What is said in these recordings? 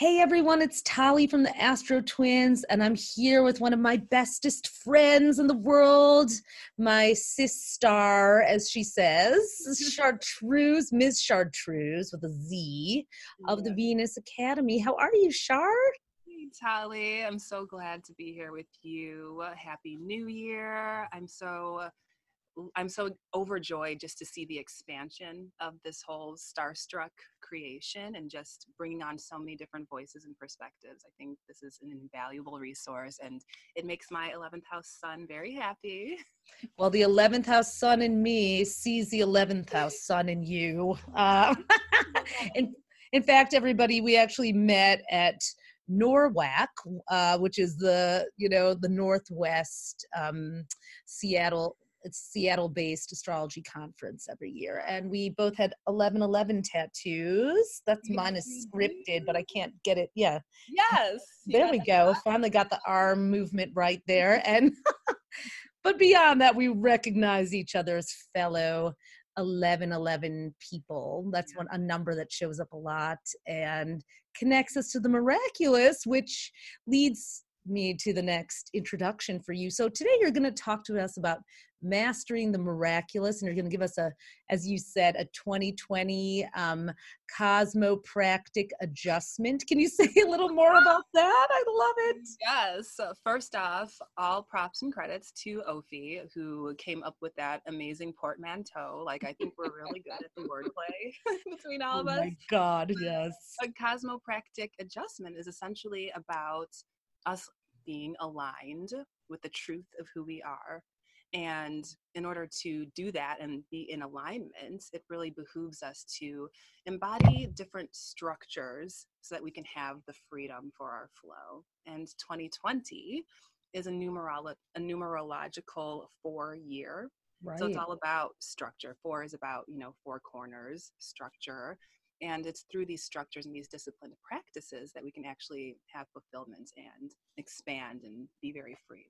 Hey everyone, it's Tali from the Astro Twins, and I'm here with one of my bestest friends in the world, my sis star, as she says, Chartreuse, Ms. Chartreuse with a Z of the Venus Academy. How are you, Char? Hey, Tali. I'm so glad to be here with you. Happy New Year. I'm so I'm so overjoyed just to see the expansion of this whole starstruck creation and just bringing on so many different voices and perspectives. I think this is an invaluable resource and it makes my 11th house sun very happy. Well, the 11th house sun in me sees the 11th house sun in you. Uh, in, in fact, everybody, we actually met at NORWAC, uh, which is the you know the Northwest um, Seattle Seattle based astrology conference every year. And we both had 1111 tattoos. That's mine is scripted, but I can't get it. Yeah. Yes. There we go. Finally got the arm movement right there. And, but beyond that, we recognize each other as fellow 1111 people. That's one, a number that shows up a lot and connects us to the miraculous, which leads me to the next introduction for you. So today you're going to talk to us about mastering the miraculous and you're going to give us a as you said a 2020 um cosmopractic adjustment. Can you say a little more about that? I love it. Yes so first off all props and credits to Ophi who came up with that amazing portmanteau. Like i think we're really good at the wordplay between all oh of us. My god yes. A cosmopractic adjustment is essentially about us being aligned with the truth of who we are. And in order to do that and be in alignment, it really behooves us to embody different structures so that we can have the freedom for our flow. And 2020 is a, numerolo- a numerological four year. Right. So it's all about structure. Four is about, you know, four corners, structure and it's through these structures and these disciplined practices that we can actually have fulfillment and expand and be very free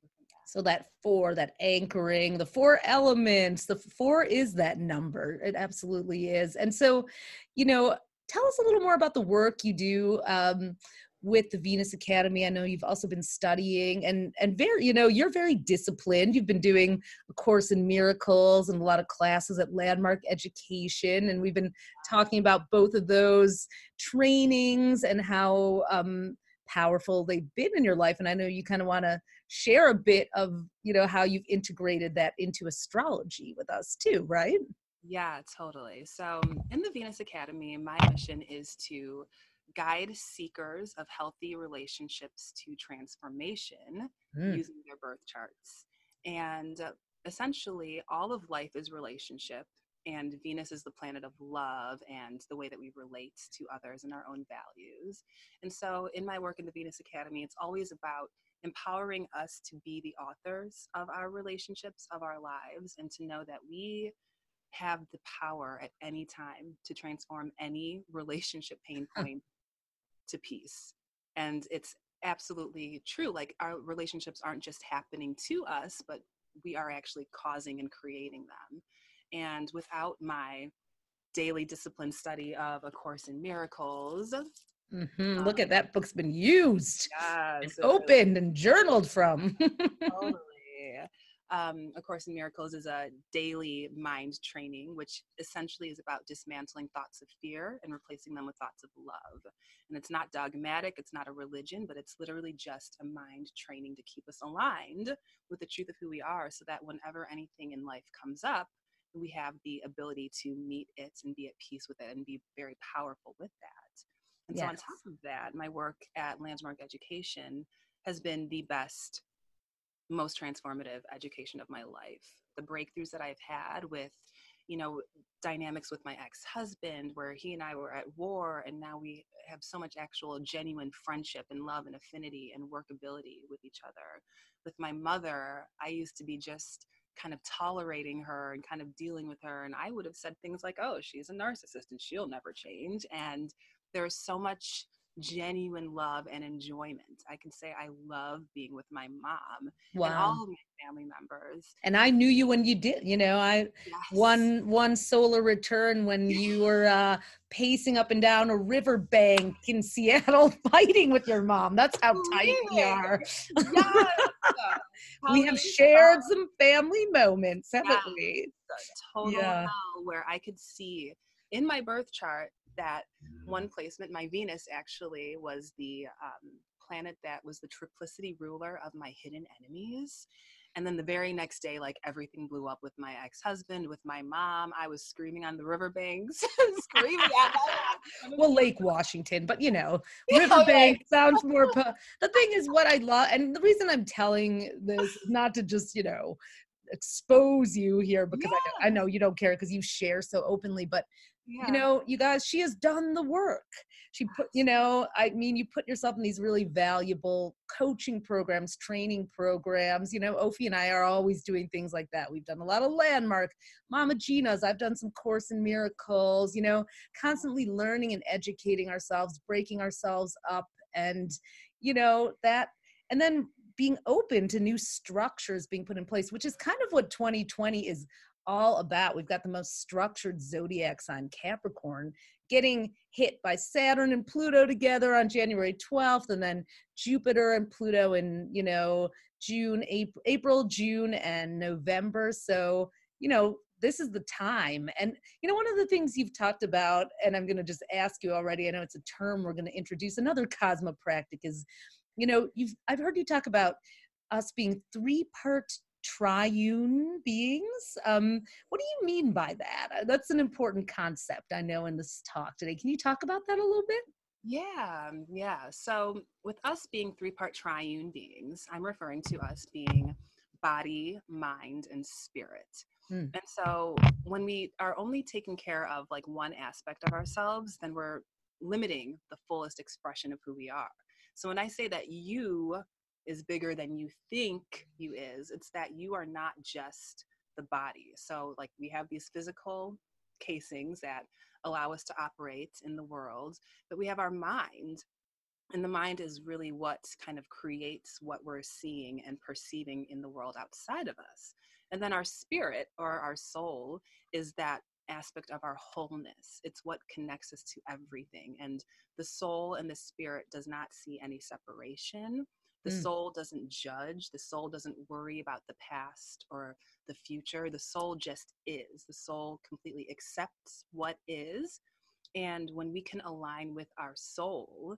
so that four that anchoring the four elements the four is that number. It absolutely is. And so you know tell us a little more about the work you do um, with the Venus Academy. I know you've also been studying and and very you know you're very disciplined. You've been doing a course in miracles and a lot of classes at Landmark Education, and we've been talking about both of those trainings and how um, powerful they've been in your life. And I know you kind of want to share a bit of you know how you've integrated that into astrology with us too, right? Yeah, totally. So in the Venus Academy, my mission is to guide seekers of healthy relationships to transformation mm. using their birth charts. And uh, essentially, all of life is relationship, and Venus is the planet of love and the way that we relate to others and our own values. And so, in my work in the Venus Academy, it's always about empowering us to be the authors of our relationships, of our lives, and to know that we have the power at any time to transform any relationship pain point to peace. And it's absolutely true. Like our relationships aren't just happening to us, but we are actually causing and creating them. And without my daily discipline study of A Course in Miracles, Mm-hmm. Um, Look at that book's been used, yes, and opened, and journaled from. totally um, A Course in Miracles is a daily mind training, which essentially is about dismantling thoughts of fear and replacing them with thoughts of love. And it's not dogmatic, it's not a religion, but it's literally just a mind training to keep us aligned with the truth of who we are so that whenever anything in life comes up, we have the ability to meet it and be at peace with it and be very powerful with that. And yes. so, on top of that, my work at Landmark Education has been the best most transformative education of my life. The breakthroughs that I've had with, you know, dynamics with my ex husband, where he and I were at war, and now we have so much actual genuine friendship and love and affinity and workability with each other. With my mother, I used to be just kind of tolerating her and kind of dealing with her. And I would have said things like, oh, she's a narcissist and she'll never change. And there's so much genuine love and enjoyment. I can say I love being with my mom wow. and all of my family members. And I knew you when you did, you know, I yes. one one solar return when you were uh pacing up and down a riverbank in Seattle fighting with your mom. That's how tight we are. Yes. we have shared some family moments, haven't yeah. we? total yeah. hell where I could see in my birth chart that one mm. placement, my Venus actually was the um, planet that was the triplicity ruler of my hidden enemies. And then the very next day, like everything blew up with my ex husband, with my mom. I was screaming on the riverbanks, screaming at them. well, Lake Washington, but you know, riverbank sounds more. Po- the thing is, what I love, and the reason I'm telling this, not to just, you know, expose you here because yeah. I, I know you don't care because you share so openly, but yeah. you know you guys she has done the work. She put you know i mean you put yourself in these really valuable coaching programs training programs. You know Ophi and i are always doing things like that. We've done a lot of landmark mama gina's i've done some course in miracles you know constantly learning and educating ourselves breaking ourselves up and you know that and then being open to new structures being put in place which is kind of what 2020 is all about. We've got the most structured zodiac sign, Capricorn, getting hit by Saturn and Pluto together on January 12th, and then Jupiter and Pluto in, you know, June, April, June, and November. So, you know, this is the time. And, you know, one of the things you've talked about, and I'm going to just ask you already, I know it's a term we're going to introduce, another cosmopractic is, you know, you've, I've heard you talk about us being three part triune beings. Um, what do you mean by that? Uh, that's an important concept I know in this talk today. Can you talk about that a little bit? Yeah, um, yeah. So, with us being three part triune beings, I'm referring to us being body, mind, and spirit. Mm. And so, when we are only taking care of like one aspect of ourselves, then we're limiting the fullest expression of who we are. So, when I say that you is bigger than you think you is. It's that you are not just the body. So like we have these physical casings that allow us to operate in the world but we have our mind. And the mind is really what kind of creates what we're seeing and perceiving in the world outside of us. And then our spirit or our soul is that aspect of our wholeness. It's what connects us to everything. And the soul and the spirit does not see any separation the mm. soul doesn't judge, the soul doesn't worry about the past or the future. The soul just is. The soul completely accepts what is. And when we can align with our soul,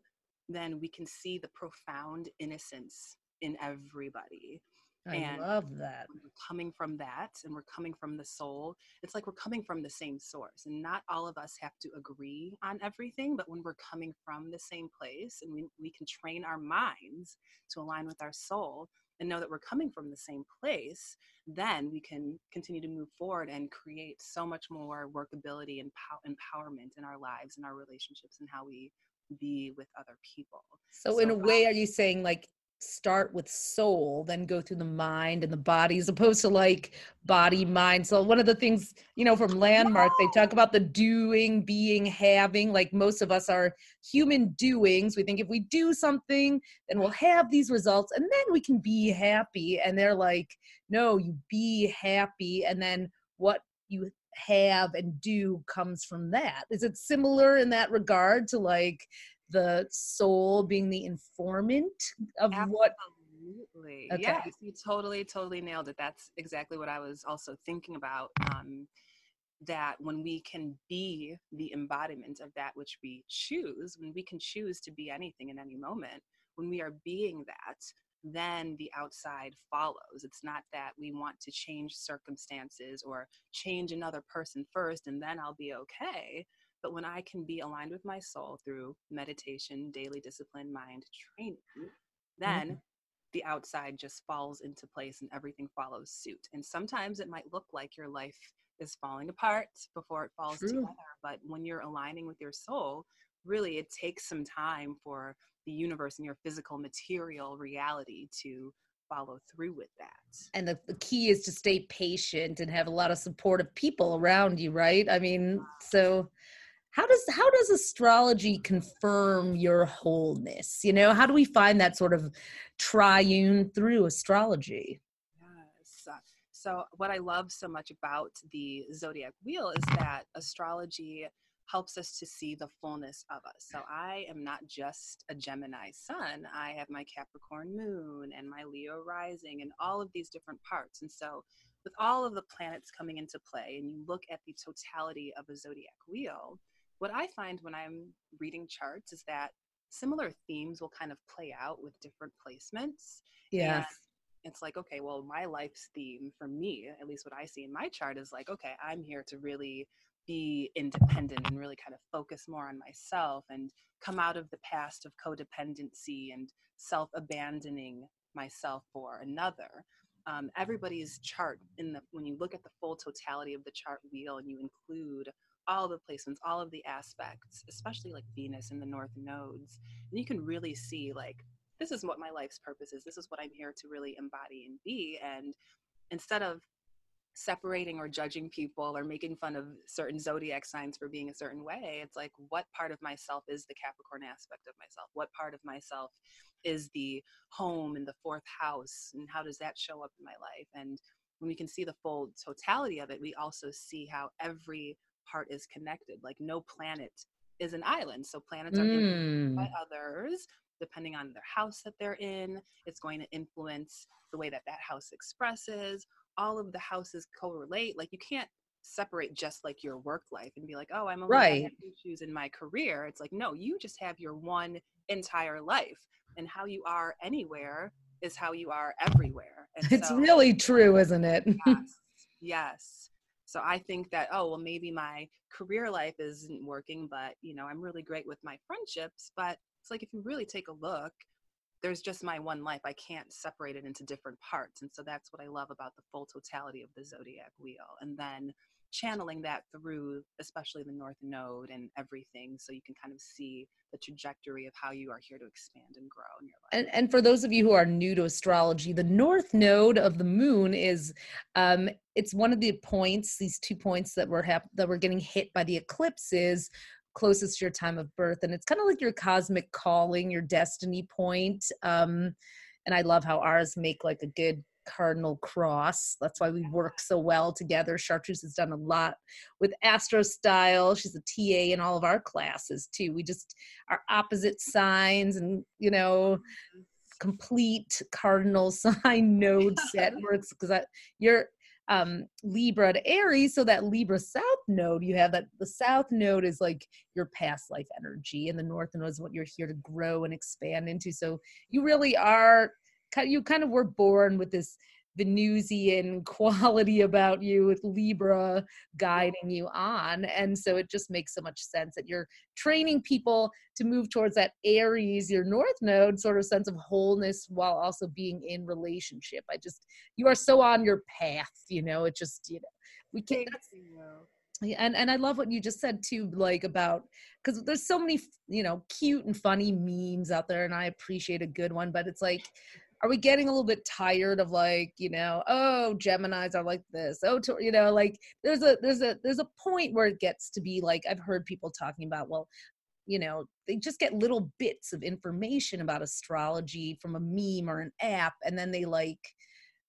then we can see the profound innocence in everybody. I and love that. We're coming from that and we're coming from the soul. It's like we're coming from the same source. And not all of us have to agree on everything, but when we're coming from the same place and we, we can train our minds to align with our soul and know that we're coming from the same place, then we can continue to move forward and create so much more workability and pow- empowerment in our lives and our relationships and how we be with other people. So, so in a way, are you saying like start with soul then go through the mind and the body as opposed to like body mind. So one of the things you know from landmark they talk about the doing being having. Like most of us are human doings. We think if we do something then we'll have these results and then we can be happy. And they're like no you be happy and then what you have and do comes from that. Is it similar in that regard to like the soul being the informant of Absolutely. what Absolutely. Okay. Yes, you totally, totally nailed it. That's exactly what I was also thinking about. Um, that when we can be the embodiment of that which we choose, when we can choose to be anything in any moment, when we are being that, then the outside follows. It's not that we want to change circumstances or change another person first and then I'll be okay. But when I can be aligned with my soul through meditation, daily discipline, mind training, then mm-hmm. the outside just falls into place and everything follows suit. And sometimes it might look like your life is falling apart before it falls True. together. But when you're aligning with your soul, really it takes some time for the universe and your physical material reality to follow through with that. And the, the key is to stay patient and have a lot of supportive people around you, right? I mean, so how does how does astrology confirm your wholeness you know how do we find that sort of triune through astrology yes so what i love so much about the zodiac wheel is that astrology helps us to see the fullness of us. So I am not just a Gemini sun, I have my Capricorn moon and my Leo rising and all of these different parts. And so with all of the planets coming into play and you look at the totality of a zodiac wheel, what I find when I'm reading charts is that similar themes will kind of play out with different placements. Yeah. It's like, okay, well, my life's theme for me, at least what I see in my chart, is like, okay, I'm here to really be independent and really kind of focus more on myself and come out of the past of codependency and self abandoning myself for another. Um, everybody's chart in the when you look at the full totality of the chart wheel and you include all the placements, all of the aspects, especially like Venus and the North nodes, and you can really see like this is what my life's purpose is. This is what I'm here to really embody and be. And instead of separating or judging people or making fun of certain zodiac signs for being a certain way it's like what part of myself is the capricorn aspect of myself what part of myself is the home in the fourth house and how does that show up in my life and when we can see the full totality of it we also see how every part is connected like no planet is an island so planets are mm. by others depending on their house that they're in it's going to influence the way that that house expresses all of the houses correlate like you can't separate just like your work life and be like oh i'm only right. issues in my career. It's like no you just have your one entire life and how you are anywhere is how you are everywhere and it's so, really true isn't it? Yes, yes so i think that oh well maybe my career life isn't working but you know i'm really great with my friendships but it's like if you really take a look there's just my one life. I can't separate it into different parts. And so that's what I love about the full totality of the zodiac wheel. And then channeling that through, especially the North Node and everything, so you can kind of see the trajectory of how you are here to expand and grow in your life. And, and for those of you who are new to astrology, the North Node of the Moon is um, it's one of the points, these two points that were hap- that were getting hit by the eclipses closest to your time of birth and it's kind of like your cosmic calling your destiny point um and i love how ours make like a good cardinal cross that's why we work so well together chartreuse has done a lot with Astrostyle she's a ta in all of our classes too we just are opposite signs and you know complete cardinal sign node set works because you're um, Libra to Aries. So that Libra South node, you have that the South node is like your past life energy, and the North node is what you're here to grow and expand into. So you really are, you kind of were born with this Venusian quality about you with Libra guiding you on. And so it just makes so much sense that you're training people to move towards that Aries, your North Node sort of sense of wholeness while also being in relationship. I just, you are so on your path, you know, it just, you know, we can't. and and I love what you just said too, like about because there's so many you know cute and funny memes out there, and I appreciate a good one, but it's like are we getting a little bit tired of like you know oh gemini's are like this. Oh you know like there's a there's a there's a point where it gets to be like i've heard people talking about well you know they just get little bits of information about astrology from a meme or an app and then they like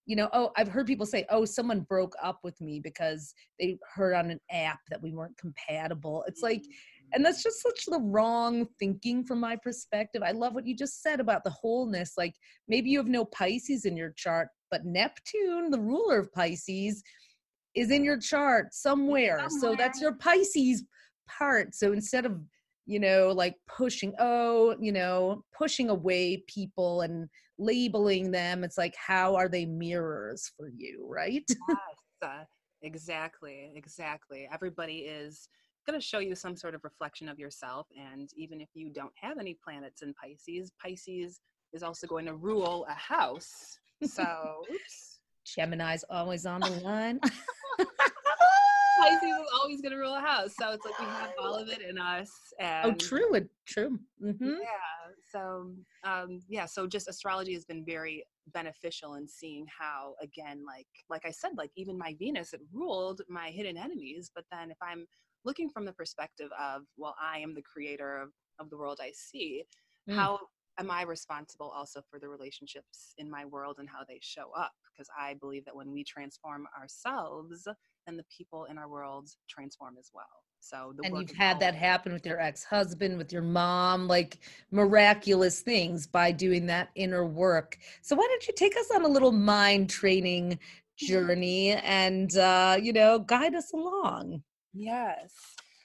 you know oh i've heard people say oh someone broke up with me because they heard on an app that we weren't compatible it's like mm. And that's just such the wrong thinking from my perspective. I love what you just said about the wholeness. Like maybe you have no Pisces in your chart, but Neptune, the ruler of Pisces, is in your chart somewhere. somewhere. So that's your Pisces part. So instead of, you know, like pushing, oh, you know, pushing away people and labeling them, it's like, how are they mirrors for you, right? Yes, uh, exactly, exactly. Everybody is going to show you some sort of reflection of yourself. And even if you don't have any planets in Pisces, Pisces is also going to rule a house. So, oops. Gemini's always on the line. Pisces is always going to rule a house. So it's like we have all of it in us. Oh, and oh, true. True. Mm-hmm. Yeah. So, um, yeah. So just astrology has been very beneficial in seeing how, again, like, like I said, like even my Venus, it ruled my hidden enemies. But then if I'm looking from the perspective of, well, I am the creator of, of the world I see, Mm. how am I responsible also for the relationships in my world and how they show up? Because I believe that when we transform ourselves, then the people in our world transform as well. So the and you've had that happen with your ex-husband with your mom like miraculous things by doing that inner work so why don't you take us on a little mind training journey and uh you know guide us along Yes.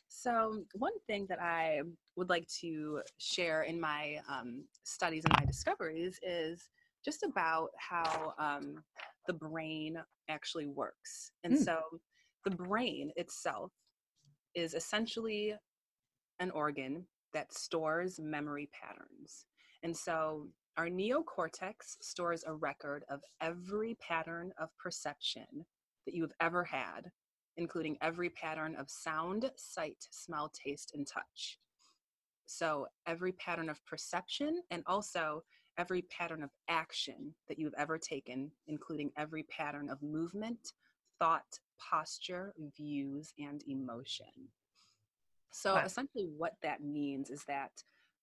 So, one thing that I would like to share in my um, studies and my discoveries is just about how um, the brain actually works. And Mm. so, the brain itself is essentially an organ that stores memory patterns. And so, our neocortex stores a record of every pattern of perception that you have ever had including every pattern of sound, sight, smell, taste, and touch. So, every pattern of perception and also every pattern of action that you've ever taken, including every pattern of movement, thought, posture, views, and emotion. So, Wow. essentially, what that means is that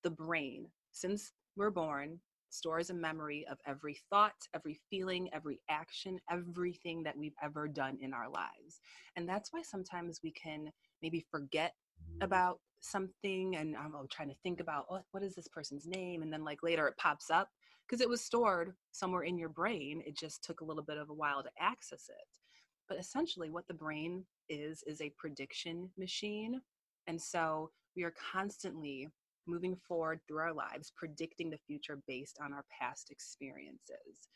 the brain, since we're born, stores a memory of every thought, every feeling, every action, everything that we've ever done in our lives. And that's why sometimes we can maybe forget mm. about something and I'm oh, trying to think about oh, what is this person's name? And then like later it pops up because it was stored somewhere in your brain it just took a little bit of a while to access it. But essentially what the brain is is a prediction machine. And so we are constantly moving forward through our lives, predicting the future based on our past experiences.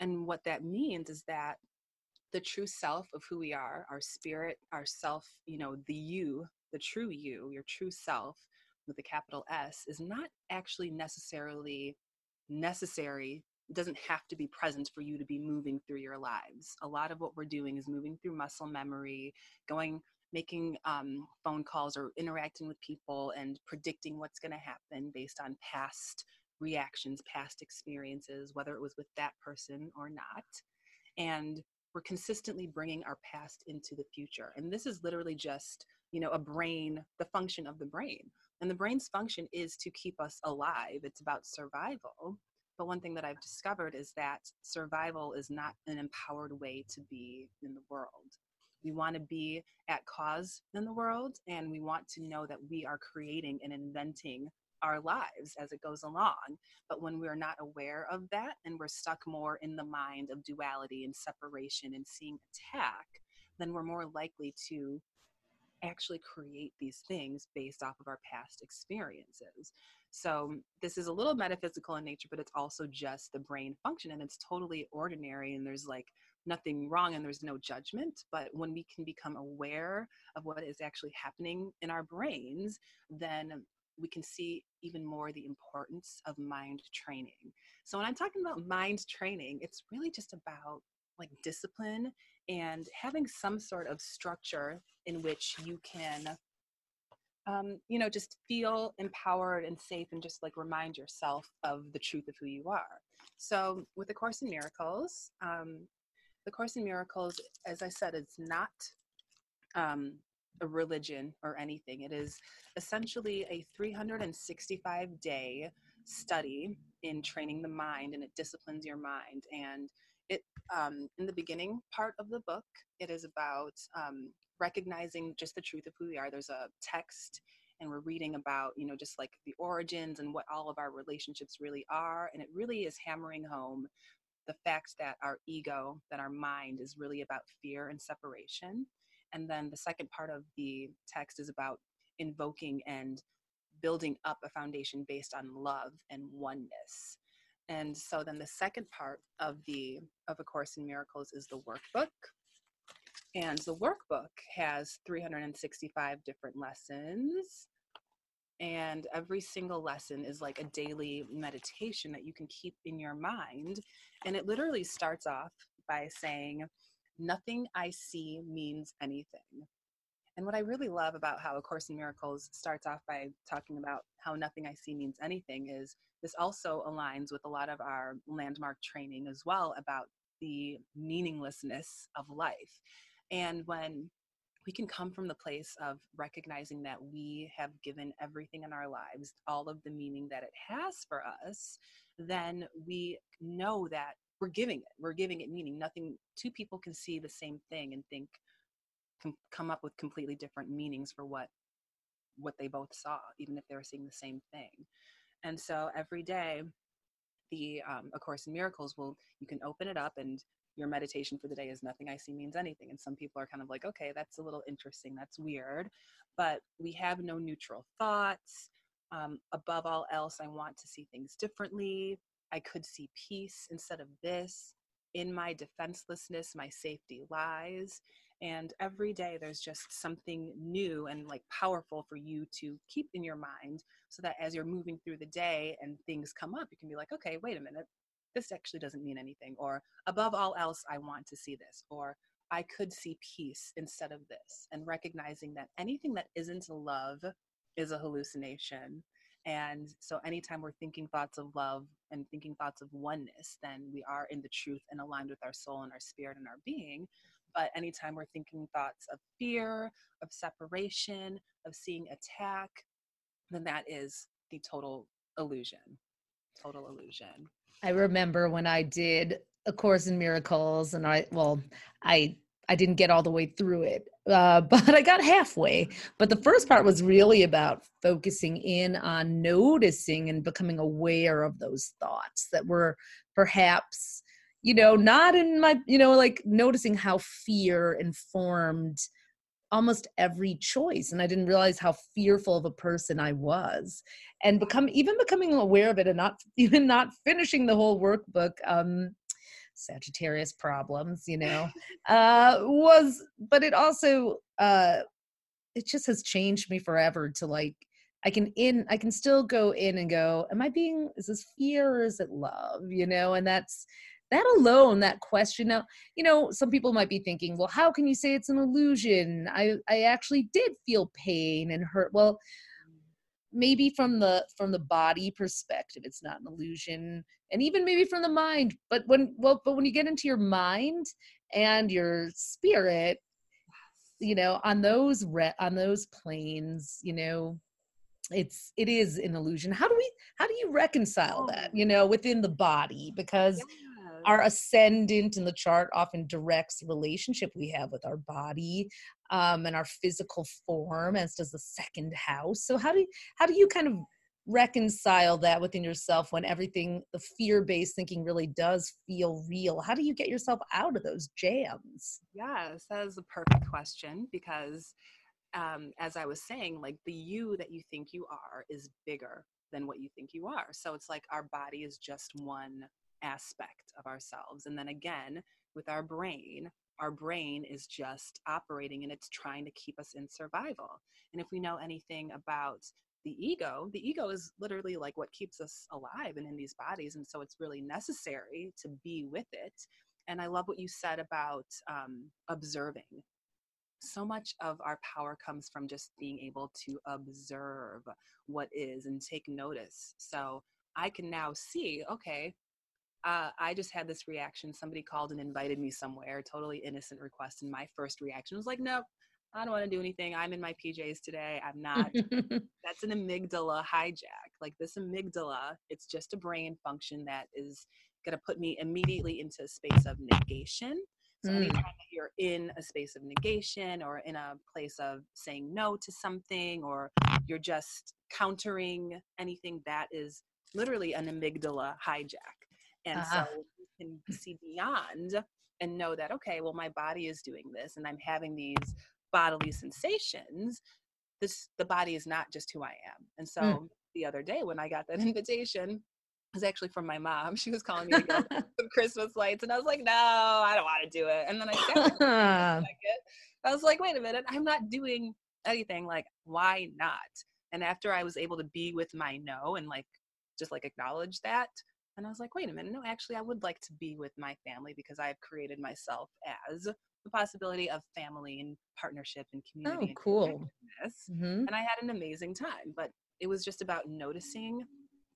And what that means is that the true self of who we are, our spirit, our self, you know, the you, the true you, your true self with a capital S, is not actually necessarily necessary. Doesn't have to be present for you to be moving through your lives. A lot of what we're doing is moving through muscle memory, going making um, phone calls or interacting with people and predicting what's going to happen based on past reactions, past experiences, whether it was with that person or not. And we're consistently bringing our past into the future. And this is literally just, you know, a brain, the function of the brain. And the brain's function is to keep us alive, it's about survival. But one thing that I've discovered is that survival is not an empowered way to be in the world. We want to be at cause in the world, and we want to know that we are creating and inventing our lives as it goes along. But when we're not aware of that and we're stuck more in the mind of duality and separation and seeing attack, then we're more likely to actually create these things based off of our past experiences. So, this is a little metaphysical in nature, but it's also just the brain function and it's totally ordinary. And there's like nothing wrong and there's no judgment. But when we can become aware of what is actually happening in our brains, then we can see even more the importance of mind training. So, when I'm talking about mind training, it's really just about like discipline and having some sort of structure in which you can um, you know just feel empowered and safe and just like remind yourself of the truth of who you are so with the course in miracles um, the course in miracles as i said it's not um, a religion or anything. It is essentially a 365 day study in training the mind and it disciplines your mind. And it um, in the beginning part of the book it is about um, recognizing just the truth of who we are. There's a text and we're reading about you know just like the origins and what all of our relationships really are and it really is hammering home the fact that our ego that our mind is really about fear and separation. And then the second part of the text is about invoking and building up a foundation based on love and oneness. And so then the second part of the of a course in miracles is the workbook. And the workbook has 365 different lessons. And every single lesson is like a daily meditation that you can keep in your mind and it literally starts off by saying nothing i see means anything and what I really love about how A Course in Miracles starts off by talking about how nothing I see means anything is this also aligns with a lot of our landmark training as well about the meaninglessness of life. And when we can come from the place of recognizing that we have given everything in our lives all of the meaning that it has for us then we know that we're giving it. We're giving it meaning. Nothing two people can see the same thing and think can come up with completely different meanings for what what they both saw even if they were seeing the same thing. And so every day the um, a course in miracles will you can open it up and your meditation for the day is nothing I see means anything. And some people are kind of like, okay, that's a little interesting. That's weird. But we have no neutral thoughts. Um, above all else, I want to see things differently. I could see peace instead of this. In my defenselessness, my safety lies. And every day there's just something new and like powerful for you to keep in your mind so that as you're moving through the day and things come up, you can be like, okay, wait a minute, this actually doesn't mean anything or above all else i want to see this or i could see peace instead of this and recognizing that anything that isn't love is a hallucination. And so anytime we're thinking thoughts of love and thinking thoughts of oneness then we are in the truth and aligned with our soul and our spirit and our being. But anytime we're thinking thoughts of fear of separation of seeing attack then that is the total illusion total illusion I remember when I did A Course in Miracles, and I, well, I, I didn't get all the way through it, uh, but I got halfway. But the first part was really about focusing in on noticing and becoming aware of those thoughts that were perhaps, you know, not in my, you know, like noticing how fear informed almost every choice and i didn't realize how fearful of a person i was and become even becoming aware of it and not even not finishing the whole workbook um sagittarius problems you know uh was but it also uh it just has changed me forever to like I can in I can still go in and go, am I being is this fear or is it love? You know, and that's that alone that question now you know some people might be thinking well how can you say it's an illusion? I i actually did feel pain and hurt. Well maybe from the from the body perspective it's not an illusion and even maybe from the mind but when well but when you get into your mind and your spirit you know on those re- on those planes you know it's it is an illusion. How do we how do you reconcile that oh. you know within the body? Because yeah our ascendant in the chart often directs relationship we have with our body um, and our physical form as does the second house. So how do you, how do you kind of reconcile that within yourself when everything the fear-based thinking really does feel real? How do you get yourself out of those jams? Yes that is a perfect question because um, as i was saying like the you that you think you are is bigger than what you think you are. So it's like our body is just one aspect of ourselves. And then again, with our brain, our brain is just operating and it's trying to keep us in survival. And if we know anything about the ego, the ego is literally like what keeps us alive and in these bodies. And so it's really necessary to be with it. And I love what you said about um, observing. So much of our power comes from just being able to observe what is and take notice. So I can now see, okay, uh, I just had this reaction. Somebody called and invited me somewhere, totally innocent request. And my first reaction was like, nope, I don't want to do anything. I'm in my PJs today. I'm not. That's an amygdala hijack. Like this amygdala, it's just a brain function that is going to put me immediately into a space of negation. So mm. anytime that you're in a space of negation or in a place of saying no to something or you're just countering anything, that is literally an amygdala hijack. And uh-huh. so you can see beyond and know that, okay, well, my body is doing this and I'm having these bodily sensations. This the body is not just who I am. And so mm. the other day when I got that invitation, it was actually from my mom. She was calling me to go some Christmas lights, and I was like, "No, I don't want to do it." And then I I was like, "Wait a minute, I'm not doing anything. Like, why not?" And after I was able to be with my no and like just like acknowledge that, and I was like, wait a minute, no, actually, I would like to be with my family because I've created myself as the possibility of family and partnership and community. Oh, cool. Mm-hmm. And I had an amazing time, but it was just about noticing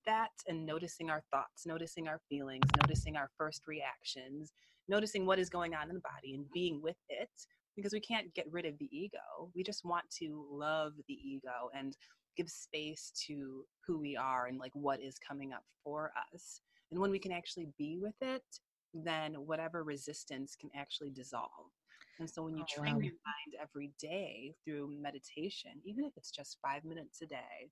that and noticing our thoughts, noticing our feelings, noticing our first reactions, noticing what is going on in the body and being with it because we can't get rid of the ego. We just want to love the ego and give space to who we are and like what is coming up for us. And when we can actually be with it, then whatever resistance can actually dissolve. And so when you oh, train wow. your mind every day through meditation, even if it's just five minutes a day,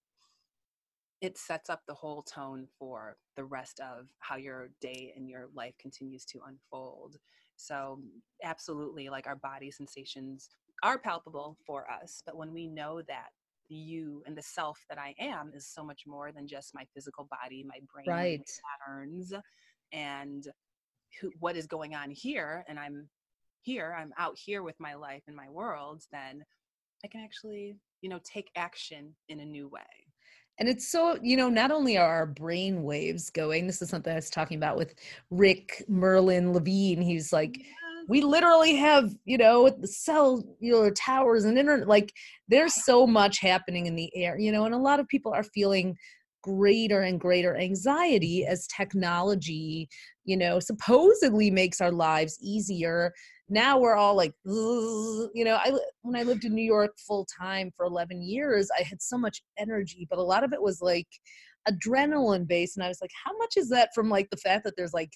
it sets up the whole tone for the rest of how your day and your life continues to unfold. So, absolutely, like our body sensations are palpable for us, but when we know that you and the self that I am is so much more than just my physical body, my brain, right. my patterns, and who, what is going on here, and I'm here, I'm out here with my life and my world, then I can actually, you know, take action in a new way. And it's so, you know, not only are our brain waves going, this is something I was talking about with Rick Merlin Levine. He's like, we literally have, you know, the cellular towers and internet, like there's so much happening in the air, you know, and a lot of people are feeling greater and greater anxiety as technology, you know, supposedly makes our lives easier. Now we're all like you know i when i lived in new york full time for 11 years i had so much energy but a lot of it was like adrenaline based and i was like how much is that from like the fact that there's like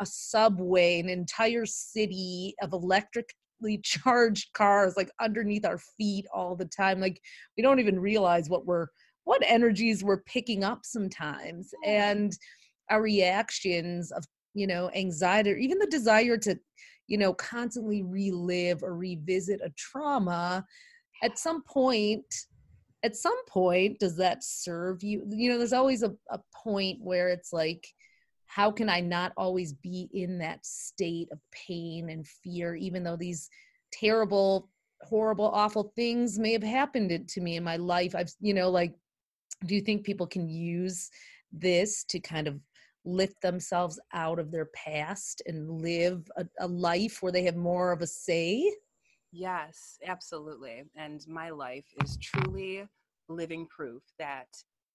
a subway an entire city of electrically charged cars like underneath our feet all the time like we don't even realize what we're what energies we're picking up sometimes and our reactions of you know anxiety or even the desire to you know, constantly relive or revisit a trauma, at some point, at some point, does that serve you? You know, there's always a, a point where it's like, how can I not always be in that state of pain and fear, even though these terrible, horrible, awful things may have happened to me in my life? I've, you know, like, do you think people can use this to kind of lift themselves out of their past and live a, a, life where they have more of a say? Yes, absolutely. And my life is truly living proof that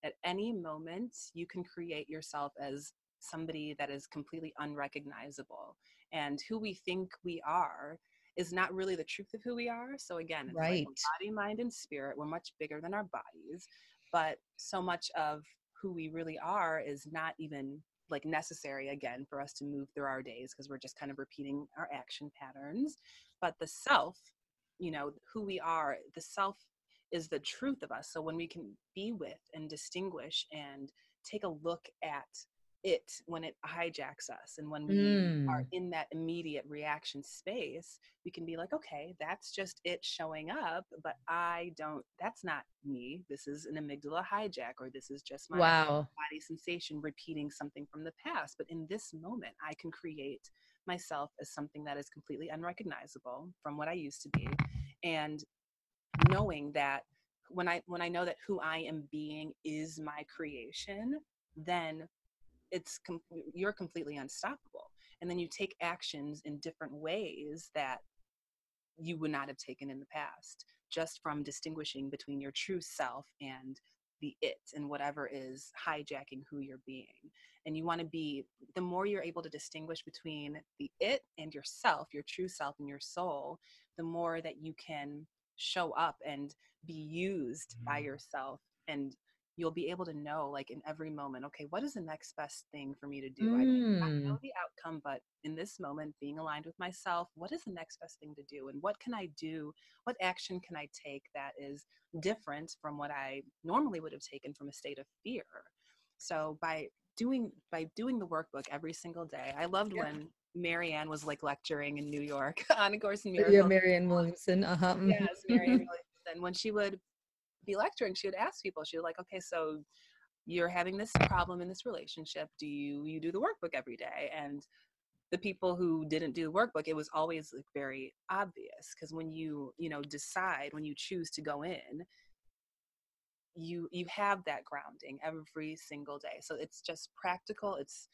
at any moment you can create yourself as somebody that is completely unrecognizable. And who we think we are is not really the truth of who we are. So again, it's right. like body, mind, and spirit. We're much bigger than our bodies, but so much of who we really are is not even like necessary again for us to move through our days because we're just kind of repeating our action patterns but the self you know who we are the self is the truth of us so when we can be with and distinguish and take a look at it when it hijacks us and when we mm. are in that immediate reaction space we can be like okay that's just it showing up but i don't that's not me this is an amygdala hijack or this is just my wow. body sensation repeating something from the past but in this moment i can create myself as something that is completely unrecognizable from what i used to be and knowing that when i when i know that who i am being is my creation then it's com- you're completely unstoppable and then you take actions in different ways that you would not have taken in the past just from distinguishing between your true self and the it and whatever is hijacking who you're being and you want to be the more you're able to distinguish between the it and yourself your true self and your soul the more that you can show up and be used by mm. yourself and you'll be able to know like in every moment okay what is the next best thing for me to do mm. i may not know mm. the outcome but in this moment being aligned with myself what is the next best thing to do and what can i do what action can i take that is different from what i normally would have taken from a state of fear so by doing by doing the workbook every single day i loved yeah. when marianne was like lecturing in new york on a course in miracles yeah marianne williamson uh-huh mm-hmm. yes marianne williamson when she would be lecturing, she would ask people, she was like, okay, so you're having this problem in this relationship. Do you you do the workbook every day? And the people who didn't do the workbook, it was always like very obvious because when you you know decide when you choose to go in, you you have that grounding every single day. So it's just practical. It's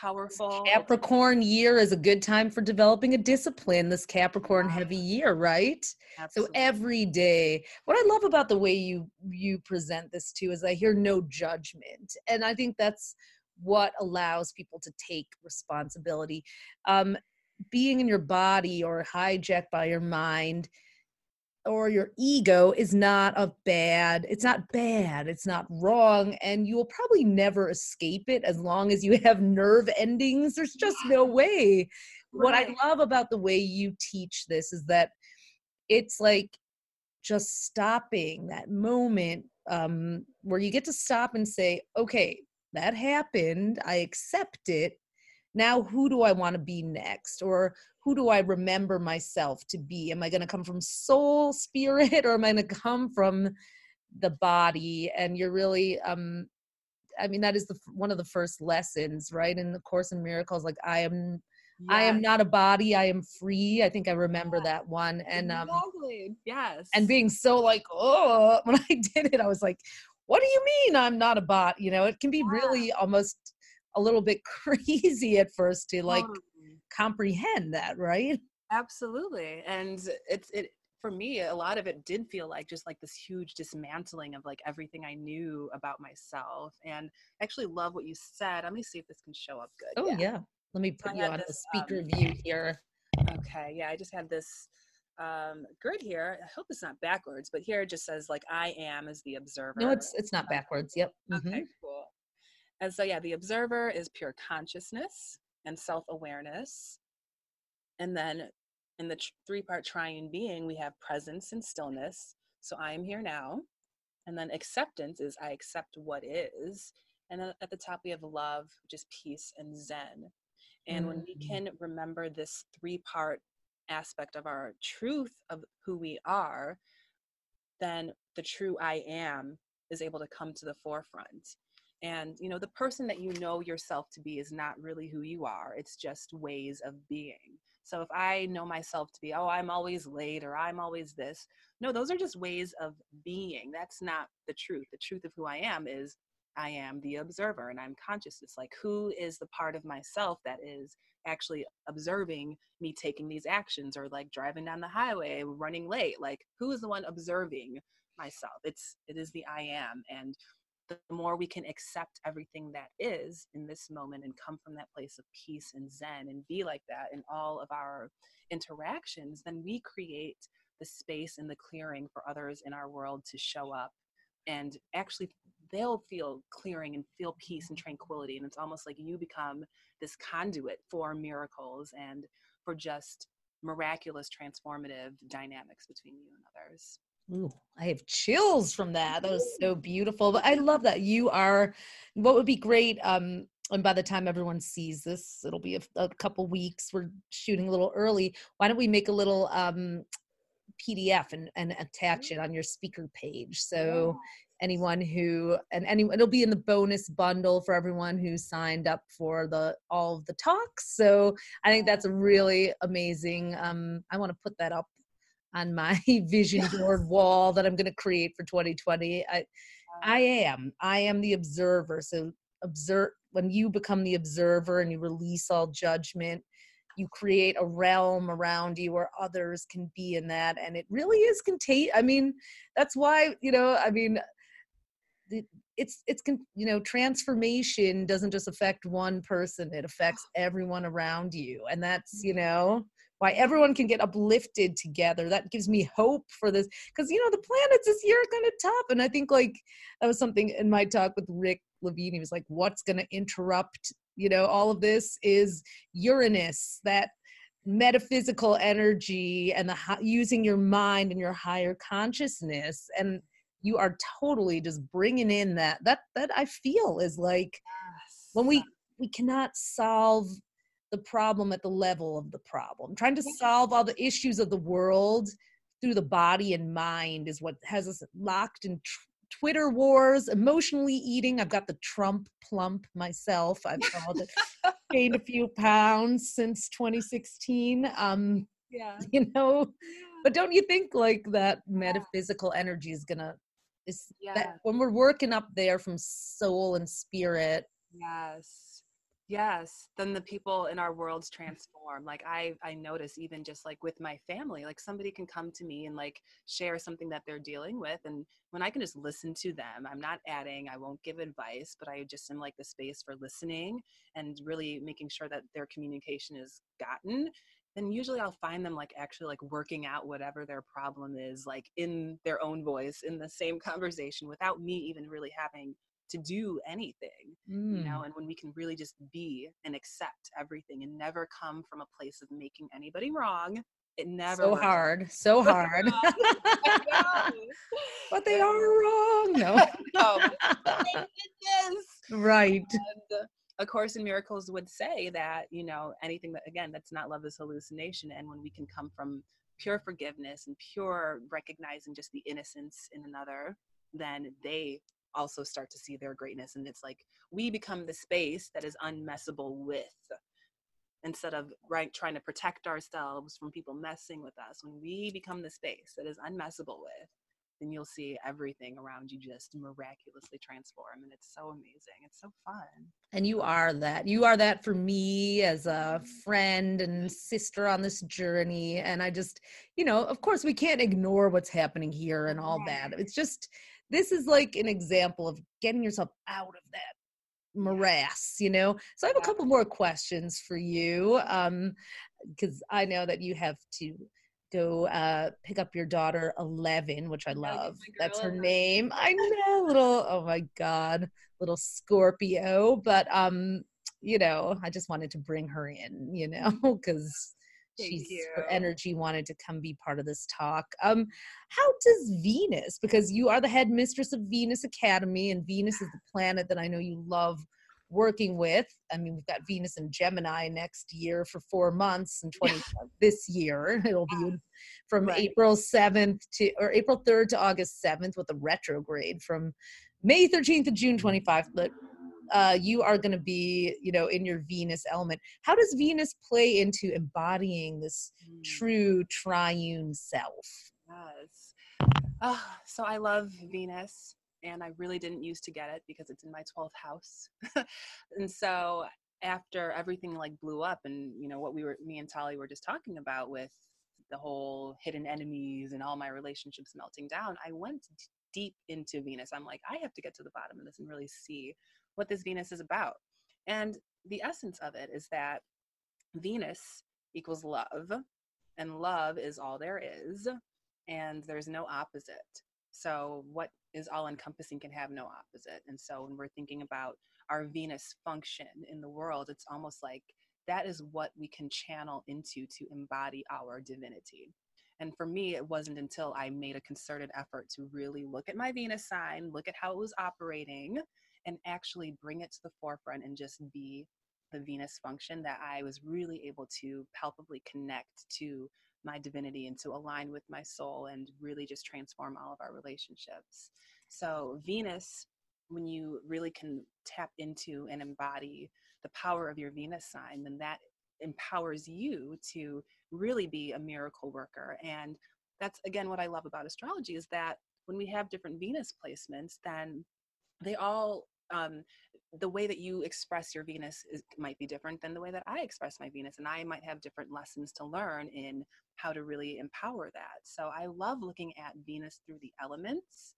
powerful. Capricorn year is a good time for developing a discipline, this Capricorn heavy year, right? Absolutely. So every day. What I love about the way you you present this too is I hear no judgment. And I think that's what allows people to take responsibility. Um, being in your body or hijacked by your mind or your ego is not a bad it's not bad it's not wrong and you will probably never escape it as long as you have nerve endings there's just no way right. what i love about the way you teach this is that it's like just stopping that moment um, where you get to stop and say okay that happened i accept it now who do i want to be next or who do i remember myself to be am i going to come from soul spirit or am i going to come from the body and you're really um i mean that is the one of the first lessons right in the course in miracles like i am yeah. I am not a body. I am free. I think I remember yeah. that one. And um, exactly. yes. And being so like, oh, when I did it, I was like, what do you mean I'm not a bot? You know, it can be yeah. really almost a little bit crazy at first to like comprehend that, right? Absolutely. And it's it for me a lot of it did feel like just like this huge dismantling of like everything I knew about myself. And I actually love what you said. Let me see if this can show up good. Oh yeah. yeah. Let me put so you on this, the speaker um, view here. Okay. Yeah, I just had this um grid here i hope it's not backwards but here it just says like i am as the observer no it's it's not backwards yep mm-hmm. okay cool and so, yeah, the observer is pure consciousness and self awareness. And then in the three part triune being, we have presence and stillness. So, I am here now. And then acceptance is I accept what is. And then at the top, we have love, which is peace and zen. And mm-hmm. when we mm. can remember this three part aspect of our truth of who we are, then the true I am is able to come to the forefront and you know the person that you know yourself to be is not really who you are it's just ways of being. So if i know myself to be oh i'm always late or i'm always this no those are just ways of being. That's not the truth. The truth of who i am is i am the observer and i'm consciousness like who is the part of myself that is actually observing me taking these actions or like driving down the highway running late? Like who is the one observing myself? It's it is the i am and the more we can accept everything that is in this moment and come from that place of peace and zen and be like that in all of our interactions, then we create the space and the clearing for others in our world to show up and actually they'll feel clearing and feel peace and tranquility and it's almost like you become this conduit for miracles and for just miraculous transformative dynamics between you and others Ooh, I have chills from that. That was so beautiful. But I love that you are. What would be great, um, and by the time everyone sees this, it'll be a, a couple weeks. We're shooting a little early. Why don't we make a little um, PDF and, and attach it on your speaker page? So anyone who and anyone it'll be in the bonus bundle for everyone who signed up for the all of the talks so i think that's a really amazing um i want to put that up on my vision board wall that I'm going to create for 2020. I, I am. I am the observer. So observe when you become the observer and you release all judgment, you create a realm around you where others can be in that, and it really is contagious. I mean, that's why you know. I mean, it's it's you know transformation doesn't just affect one person it affects oh. everyone around you and that's you mm-hmm. know why everyone can get uplifted together. That gives me hope for this because you know the planets this year are kind of tough, and I think like that was something in my talk with Rick Levine. He was like, "What's going to interrupt you know all of this is Uranus that." metaphysical energy and the using your mind and your higher consciousness and you are totally just bringing in that that that i feel is like yes. when we we cannot solve the problem at the level of the problem. Trying to solve all the issues of the world through the body and mind is what has us locked in tr- Twitter wars, emotionally eating. I've got the Trump plump myself. I've. Gained a few pounds since 2016. Um, yeah. You know, but don't you think like that metaphysical energy is gonna is yeah. that when we're working up there from soul and spirit? Yes yes then the people in our worlds mm. transform like i i notice even just like with my family like somebody can come to me and like share something that they're dealing with and when i can just listen to them i'm not adding i won't give advice but i just am like the space for listening and really making sure that their communication is gotten then usually I'll find them like actually like working out whatever their problem is, like in their own voice in the same conversation without me even really having to do anything mm. you know mm. and when we can really just be and accept everything and never come from a place of making anybody wrong it never so works. hard so hard but they are wrong no oh, right and, a course in miracles would say that you know anything that again that's not love is hallucination and when we can come from pure forgiveness and pure recognizing just the innocence in another then they also start to see their greatness and it's like we become the space that is unmessable with instead of right trying to protect ourselves from people messing with us. When we become the space that is unmessable with then you'll see everything around you just miraculously transform and it's so amazing. It's so fun. And you are that. You are that for me as a friend and sister on this journey and i just you know of course we can't ignore what's happening here and all that. It's just this is like an example of getting yourself out of that morass you know? So i have a couple more questions for you um because i know that you have to go uh pick up your daughter 11 which i love. that's her name. I know little oh my god little scorpio but um you know i just wanted to bring her in you know? Because she's her energy wanted to come be part of this talk. Um, how does Venus, because you are the head mistress of Venus Academy, and Venus is the planet that I know you love working with. I mean, we've got Venus and Gemini next year for four months and 20 this year. It'll be from right. April 7th to or April 3rd to August 7th with a retrograde from May 13th to June 25th. But uh, you are going to be, you know, in your Venus element. How does Venus play into embodying this mm. true triune self? Yes. Oh, so I love Venus and I really didn't used to get it because it's in my 12th house. and so after everything like blew up and you know what we were me and Tali were just talking about with the whole hidden enemies and all my relationships melting down, I went deep into Venus. I'm like, I have to get to the bottom of this and really see what this Venus is about. And the essence of it is that Venus equals love, and love is all there is, and there's no opposite. So, what is all encompassing can have no opposite. And so, when we're thinking about our Venus function in the world, it's almost like that is what we can channel into to embody our divinity. And for me, it wasn't until I made a concerted effort to really look at my Venus sign, look at how it was operating, and actually bring it to the forefront and just be the Venus function that I was really able to palpably connect to my divinity and to align with my soul and really just transform all of our relationships. So, Venus, when you really can tap into and embody the power of your Venus sign, then that empowers you to really be a miracle worker. And that's again what I love about astrology is that when we have different Venus placements, then they all um, the way that you express your Venus is, might be different than the way that I express my Venus, and I might have different lessons to learn in how to really empower that. So I love looking at Venus through the elements,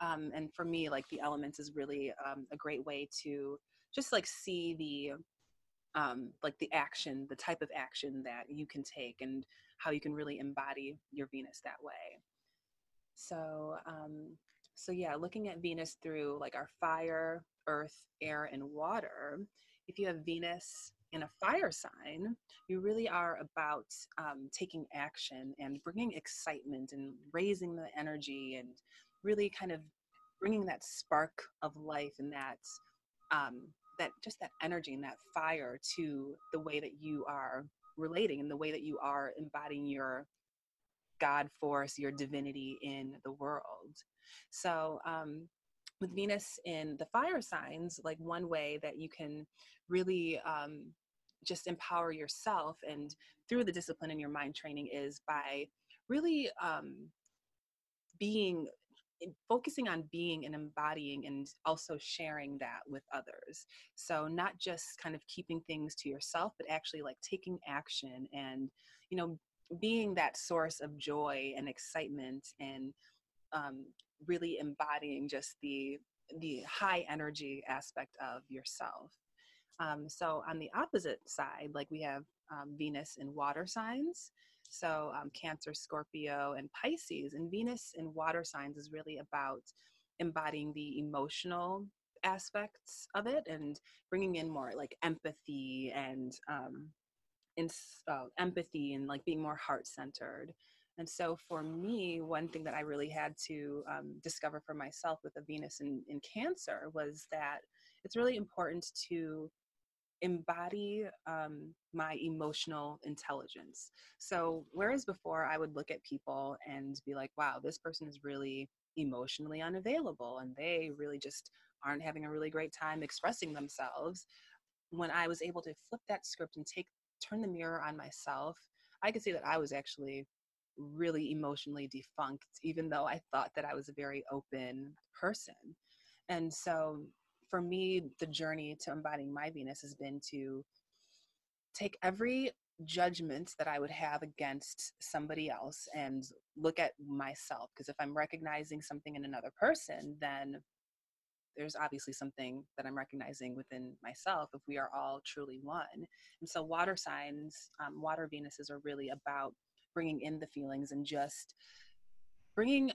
um, and for me, like the elements is really um, a great way to just like see the um, like the action, the type of action that you can take, and how you can really embody your Venus that way. So um, so yeah, looking at Venus through like our fire, earth, air, and water, if you have Venus in a fire sign, you really are about um, taking action and bringing excitement and raising the energy and really kind of bringing that spark of life and that um, that just that energy and that fire to the way that you are relating and the way that you are embodying your God force, your divinity in the world. So, um, with Venus in the fire signs, like one way that you can really um, just empower yourself and through the discipline in your mind training is by really um, being focusing on being and embodying and also sharing that with others so not just kind of keeping things to yourself but actually like taking action and you know being that source of joy and excitement and um, really embodying just the the high energy aspect of yourself. Um, so on the opposite side like we have um, venus in water signs. So um, cancer scorpio and pisces and venus in water signs is really about embodying the emotional aspects of it and bringing in more like empathy and um, in, uh, empathy and like being more heart centered and so for me, one thing that I really had to um, discover for myself with a Venus in, in Cancer was that it's really important to embody um, my emotional intelligence. So, whereas before I would look at people and be like, wow, this person is really emotionally unavailable and they really just aren't having a really great time expressing themselves. When I was able to flip that script and take turn the mirror on myself, I could see that I was actually really emotionally defunct, even though I thought that I was a very open person. And so for me, the journey to embodying my Venus has been to take every judgment that I would have against somebody else and look at myself. Because if I'm recognizing something in another person, then there's obviously something that I'm recognizing within myself if we are all truly one. And so, water signs, um, water Venuses are really about bringing in the feelings and just bringing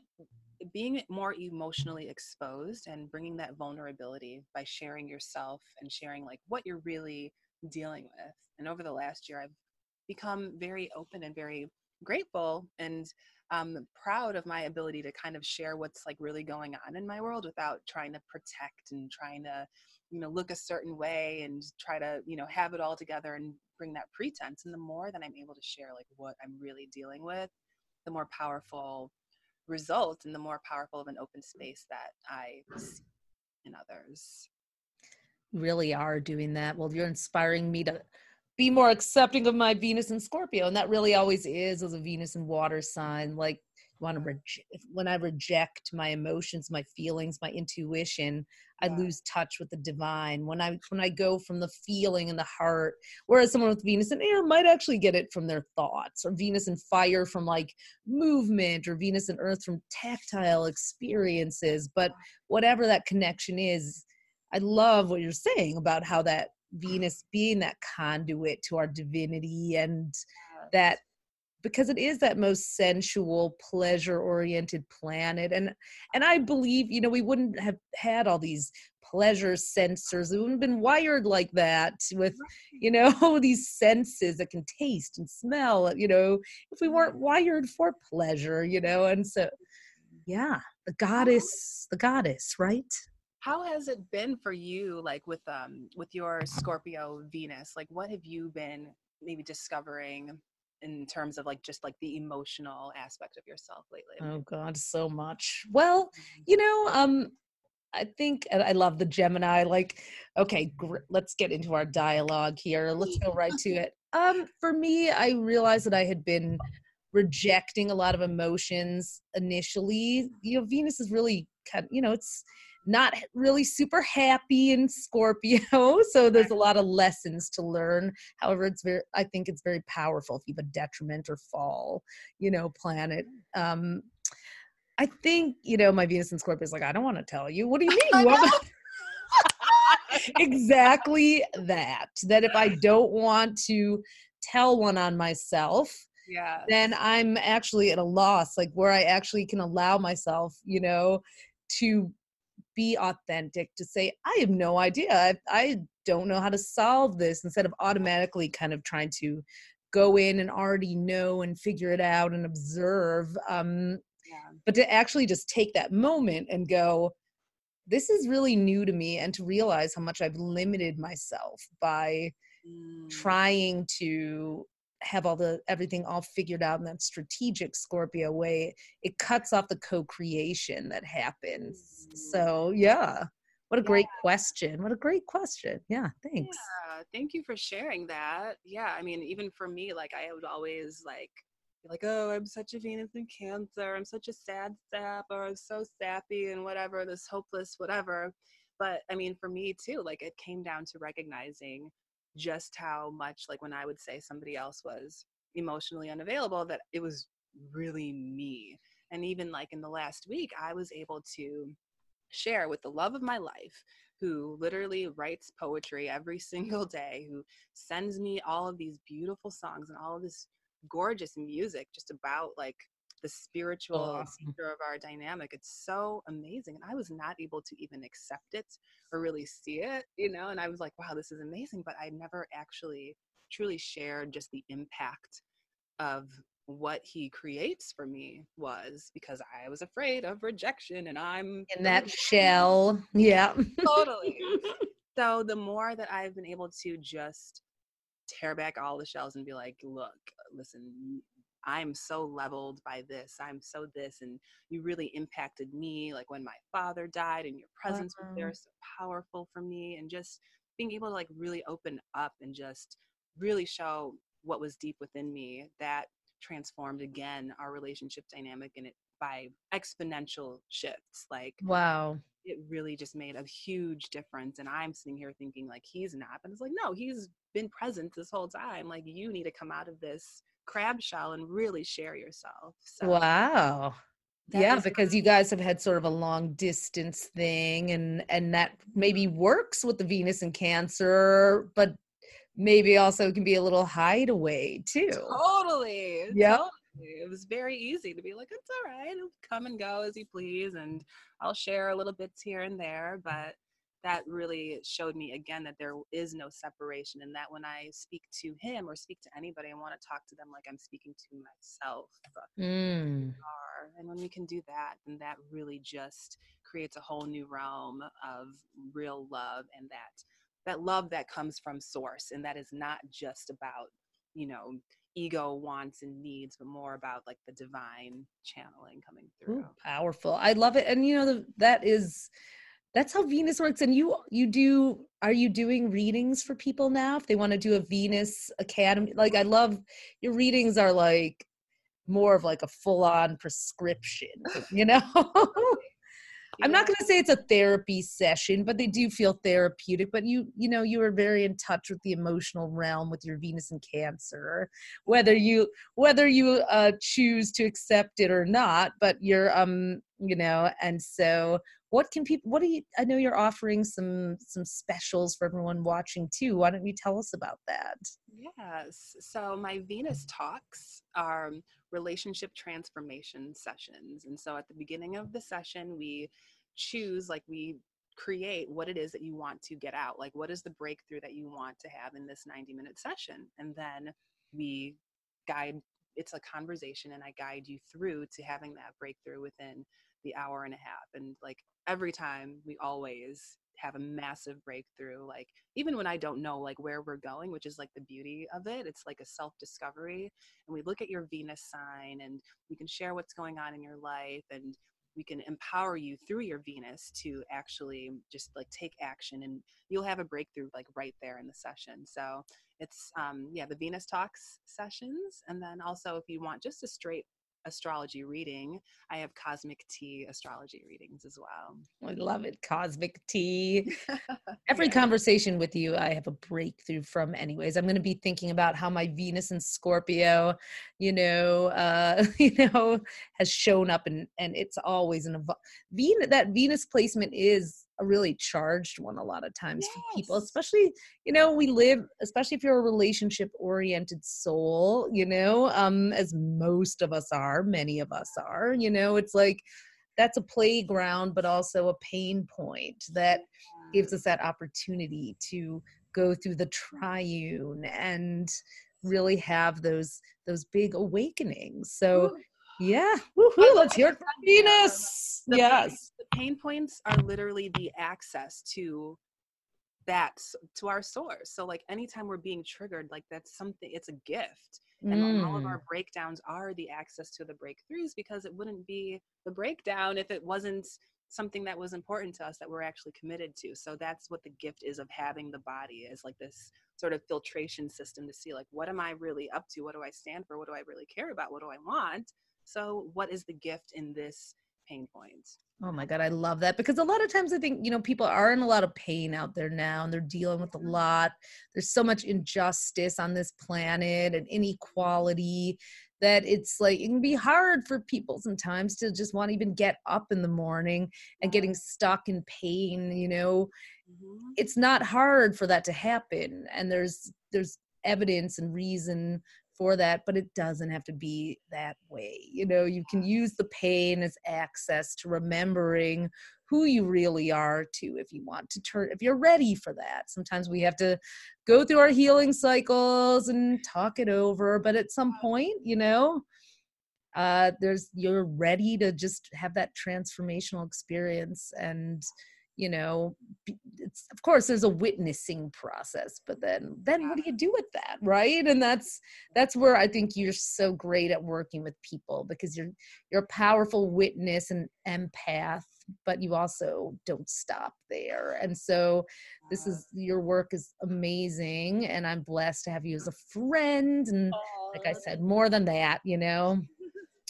being more emotionally exposed and bringing that vulnerability by sharing yourself and sharing like what you're really dealing with and over the last year i've become very open and very grateful and um, proud of my ability to kind of share what's like really going on in my world without trying to protect and trying to you know look a certain way and try to you know have it all together and bring that pretense. And the more that i'm able to share like what i'm really dealing with the more powerful result and the more powerful of an open space that i see in others. Really are doing that. Well you're inspiring me to be more accepting of my venus and scorpio and that really always is as a venus and water sign like want to reject when i reject my emotions my feelings my intuition i lose touch with the divine. When i when i go from the feeling and the heart whereas someone with venus and air might actually get it from their thoughts or venus and fire from like movement or venus and earth from tactile experiences but whatever that connection is i love what you're saying about how that venus being that conduit to our divinity and that because it is that most sensual pleasure oriented planet and and i believe you know we wouldn't have had all these pleasure sensors. We wouldn't have been wired like that with you know these senses that can taste and smell you know if we weren't wired for pleasure you know and so yeah the goddess the goddess right how has it been for you like with um with your scorpio venus like what have you been maybe discovering in terms of like just like the emotional aspect of yourself lately? Oh God, so much. Well, mm-hmm. you know, um, I think I love the Gemini. Like, okay, gr- let's get into our dialogue here. Let's go right to it. Um, for me, I realized that I had been rejecting a lot of emotions initially. You know, Venus is really kind of, you know, it's not really super happy in Scorpio. So there's a lot of lessons to learn. However, it's very, I think it's very powerful if you have a detriment or fall, you know, planet. Um, I think, you know, my Venus in Scorpio is like, I don't want to tell you. What do you mean? You exactly that. That if I don't want to tell one on myself, yeah then i'm actually at a loss like where i actually can allow myself you know to be authentic to say i have no idea I, I don't know how to solve this instead of automatically kind of trying to go in and already know and figure it out and observe um yeah. but to actually just take that moment and go this is really new to me and to realize how much i've limited myself by mm. trying to have all the everything all figured out in that strategic Scorpio way, it cuts off the co-creation that happens. Mm-hmm. So yeah. What a yeah. great question. What a great question. Yeah, thanks. Yeah, thank you for sharing that. Yeah, I mean, even for me, like I would always like be like, oh, I'm such a Venus in Cancer. I'm such a sad sap, or I'm so sappy and whatever, this hopeless, whatever. But I mean, for me too, like it came down to recognizing just how much, like when I would say somebody else was emotionally unavailable, that it was really me. And even like in the last week, I was able to share with the love of my life who literally writes poetry every single day, who sends me all of these beautiful songs and all of this gorgeous music just about like the oh, spiritual awesome. nature of our dynamic. It's so amazing. And I was not able to even accept it or really see it, you know, and I was like, wow, this is amazing. But I never actually truly shared just the impact of what he creates for me was because I was afraid of rejection and I'm in that shell. Yeah. totally. So the more that I've been able to just tear back all the shells and be like, look, listen, I'm so leveled by this. I'm so this. And you really impacted me. Like when my father died and your presence uh-huh. was there, so powerful for me. And just being able to like really open up and just really show what was deep within me that transformed again our relationship dynamic and it by exponential shifts like wow it really just made a huge difference and i'm sitting here thinking like he's not but it's like no he's been present this whole time like you need to come out of this crab shell and really share yourself so wow yeah because you guys have had sort of a long distance thing and and that maybe mm-hmm. works with the venus and cancer but maybe also can be a little hideaway too. Totally. Yeah. Totally. It was very easy to be like, it's all right. come and go as you please. And I'll share a little bits here and there. But that really showed me again that there is no separation and that when I speak to him or speak to anybody, I want to talk to them like I'm speaking to myself. Mm. And when we can do that, then that really just creates a whole new realm of real love and that that love that comes from source and that is not just about you know ego wants and needs but more about like the divine channeling coming through Ooh, powerful i love it and you know the, that is that's how venus works and you you do are you doing readings for people now if they want to do a venus academy like i love your readings are like more of like a full on prescription you know I'm not going to say it's a therapy session, but they do feel therapeutic. But you, you know, you are very in touch with the emotional realm with your Venus and Cancer, whether you whether you uh, choose to accept it or not. But you're, um, you know, and so what can people? What do you? I know you're offering some some specials for everyone watching too. Why don't you tell us about that? Yes. So my Venus talks are um, relationship transformation sessions. And so at the beginning of the session, we choose, like, we create what it is that you want to get out. Like, what is the breakthrough that you want to have in this 90 minute session? And then we guide, it's a conversation, and I guide you through to having that breakthrough within the hour and a half. And like every time, we always have a massive breakthrough like even when i don't know like where we're going which is like the beauty of it it's like a self discovery and we look at your venus sign and we can share what's going on in your life and we can empower you through your venus to actually just like take action and you'll have a breakthrough like right there in the session. So it's um yeah the venus talks sessions and then also if you want just a straight astrology reading, I have Cosmic Tea astrology readings as well. I love it. Cosmic Tea. Every yeah. conversation with you, I have a breakthrough from, anyways. I'm going to be thinking about how my Venus and Scorpio, you know, uh, you know, has shown up and, and it's always an, Venus, that Venus placement is a really charged one a lot of times yes. for people especially you know we live especially if you're a relationship oriented soul you know um as most of us are many of us are you know it's like that's a playground but also a pain point that gives us that opportunity to go through the triune and really have those those big awakenings so Ooh. Yeah Woo-hoo, let's hear it from venus the yes pain, the pain points are literally the access to that to our source. So like anytime we're being triggered, like that's something it's a gift. And mm. all of our breakdowns are the access to the breakthroughs because it wouldn't be the breakdown if it wasn't something that was important to us that we're actually committed to. So that's what the gift is of having the body is like this sort of filtration system to see like what am I really up to? What do I stand for? What do I really care about? What do I want? So what is the gift in this pain point? Oh my God, I love that because a lot of times I think, you know, people are in a lot of pain out there now and they're dealing with a mm-hmm. lot. There's so much injustice on this planet and inequality that it's like it can be hard for people sometimes to just want to even get up in the morning and getting stuck in pain, you know. Mm-hmm. It's not hard for that to happen and there's there's evidence and reason for that, but it doesn't have to be that way. You know, you can use the pain as access to remembering who you really are too if you want to turn if you're ready for that sometimes we have to go through our healing cycles and talk it over but at some point you know uh there's you're ready to just have that transformational experience and you know it's of course there's a witnessing process but then then what do you do with that right? And that's that's where i think you're so great at working with people because you're you're a powerful witness and empath but you also don't stop there. And so this is your work is amazing and i'm blessed to have you as a friend and oh, like i said more than that you know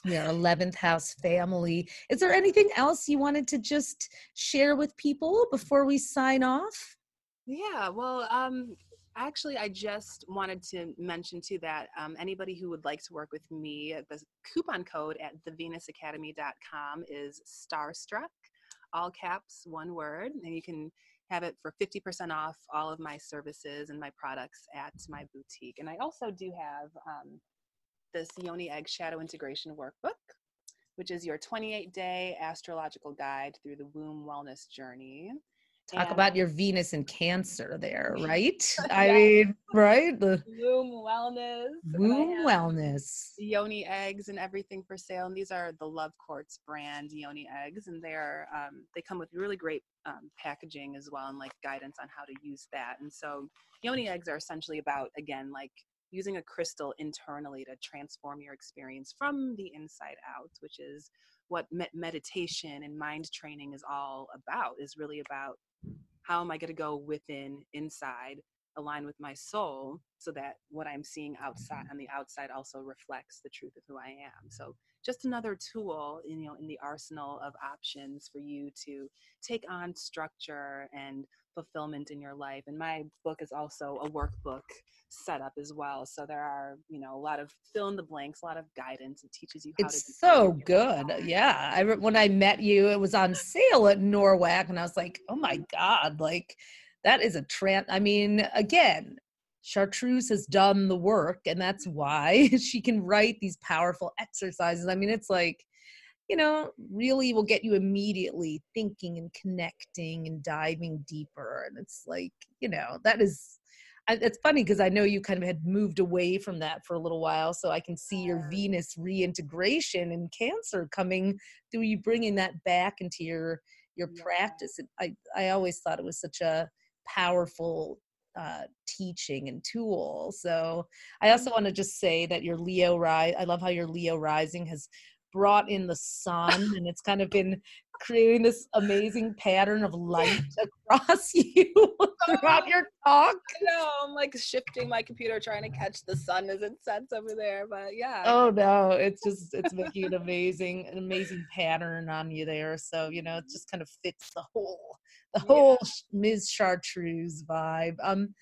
your 11th house family. Is there anything else you wanted to just share with people before we sign off? Yeah, well, um, actually, I just wanted to mention too that um, anybody who would like to work with me, the coupon code at thevenusacademy.com is Starstruck, all caps, one word, and you can have it for 50% off all of my services and my products at my boutique. And I also do have um, this Yoni Egg Shadow Integration Workbook, which is your 28 day astrological guide through the womb wellness journey. Talk and about your Venus and Cancer there, right? I mean, right? The womb wellness. Womb wellness. Yoni eggs and everything for sale. And these are the Love Quartz brand Yoni eggs, and they're um, they come with really great um, packaging as well, and like guidance on how to use that. And so, Yoni eggs are essentially about again like using a crystal internally to transform your experience from the inside out, which is what meditation and mind training is all about, is really about how am I going to go within, inside, align with my soul so that what I'm seeing outside mm-hmm. on the outside also reflects the truth of who I am. So just another tool in, you know in the arsenal of options for you to take on structure and fulfillment in your life. And my book is also a workbook setup as well. So there are, you know, a lot of fill in the blanks, a lot of guidance. It teaches you how it's to. It's so good. Life. Yeah. I when I met you, it was on sale at NORWAC, and I was like, oh my mm-hmm. god, like that is a trans. I mean, again. Chartreuse has done the work, and that's mm-hmm. why she can write these powerful exercises. I mean, it's like, you know, really will get you immediately thinking and connecting and diving deeper. And it's like, you know, that is, it's funny because I know you kind of had moved away from that for a little while. So I can see your Venus reintegration and Cancer coming through you bringing that back into your your yeah. practice. I I always thought it was such a powerful uh, teaching and tool. So I also want to just say that your Leo rise. I love how your Leo rising has brought in the sun and it's kind of been creating this amazing pattern of light across you throughout your talk. No, I'm like shifting my computer trying to catch the sun as it sets over there. But yeah. Oh no, it's just it's making an amazing, an amazing pattern on you there. So, you know, it just kind of fits the whole the whole yeah. Ms. Chartreuse vibe. Um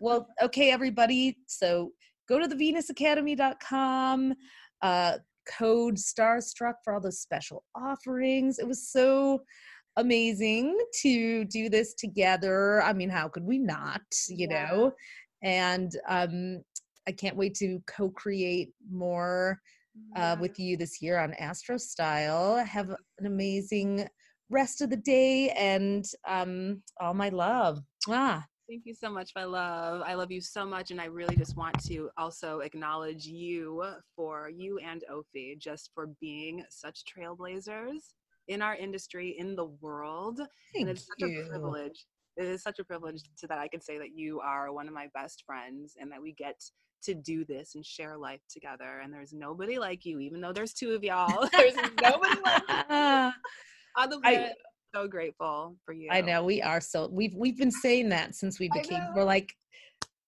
well, okay, everybody. So go to the venusacademy.com. Uh code starstruck for all those special offerings it was so amazing to do this together i mean how could we not you yeah. know and um i can't wait to co-create more uh, with you this year on Astrostyle have an amazing rest of the day and um all my love ah Thank you so much, my love. I love you so much. And I really just want to also acknowledge you for you and Ophi just for being such trailblazers in our industry, in the world. Thank and it's such you. a privilege it is such a privilege to that I can say that you are one of my best friends and that we get to do this and share life together. And there's nobody like you, even though there's two of y'all. There's nobody like you. The planet. so grateful for you. I know we are so we've we've been saying that since we became we're like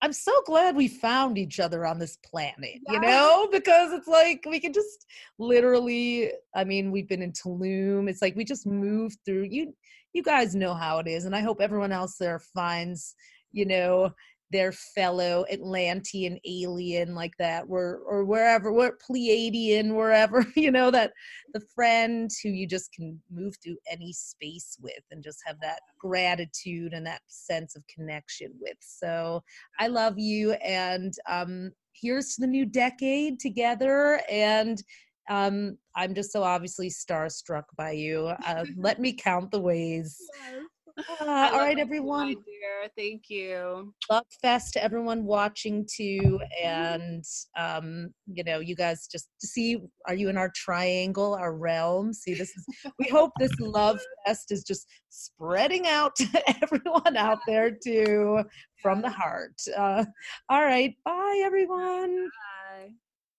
I'm so glad we found each other on this planet, you know, because it's like we can just literally, I mean, we've been in Tulum. It's like we just move through. You you guys know how it is, and I hope everyone else there finds, you know, their fellow Atlantean alien like that, or or wherever, what Pleiadian, wherever, you know, that the friend who you just can move through any space with and just have that gratitude and that sense of connection with. So I love you, and um, here's to the new decade together and um, I'm just so obviously starstruck by you. Uh, let me count the ways. Yes. Uh, all right, everyone. dear. Thank you. Love fest to everyone watching too, and um, you know, you guys just to see. Are you in our triangle, our realm? See, this is. we hope this love fest is just spreading out to everyone out there too, from the heart. Uh, all right, bye, everyone. Bye.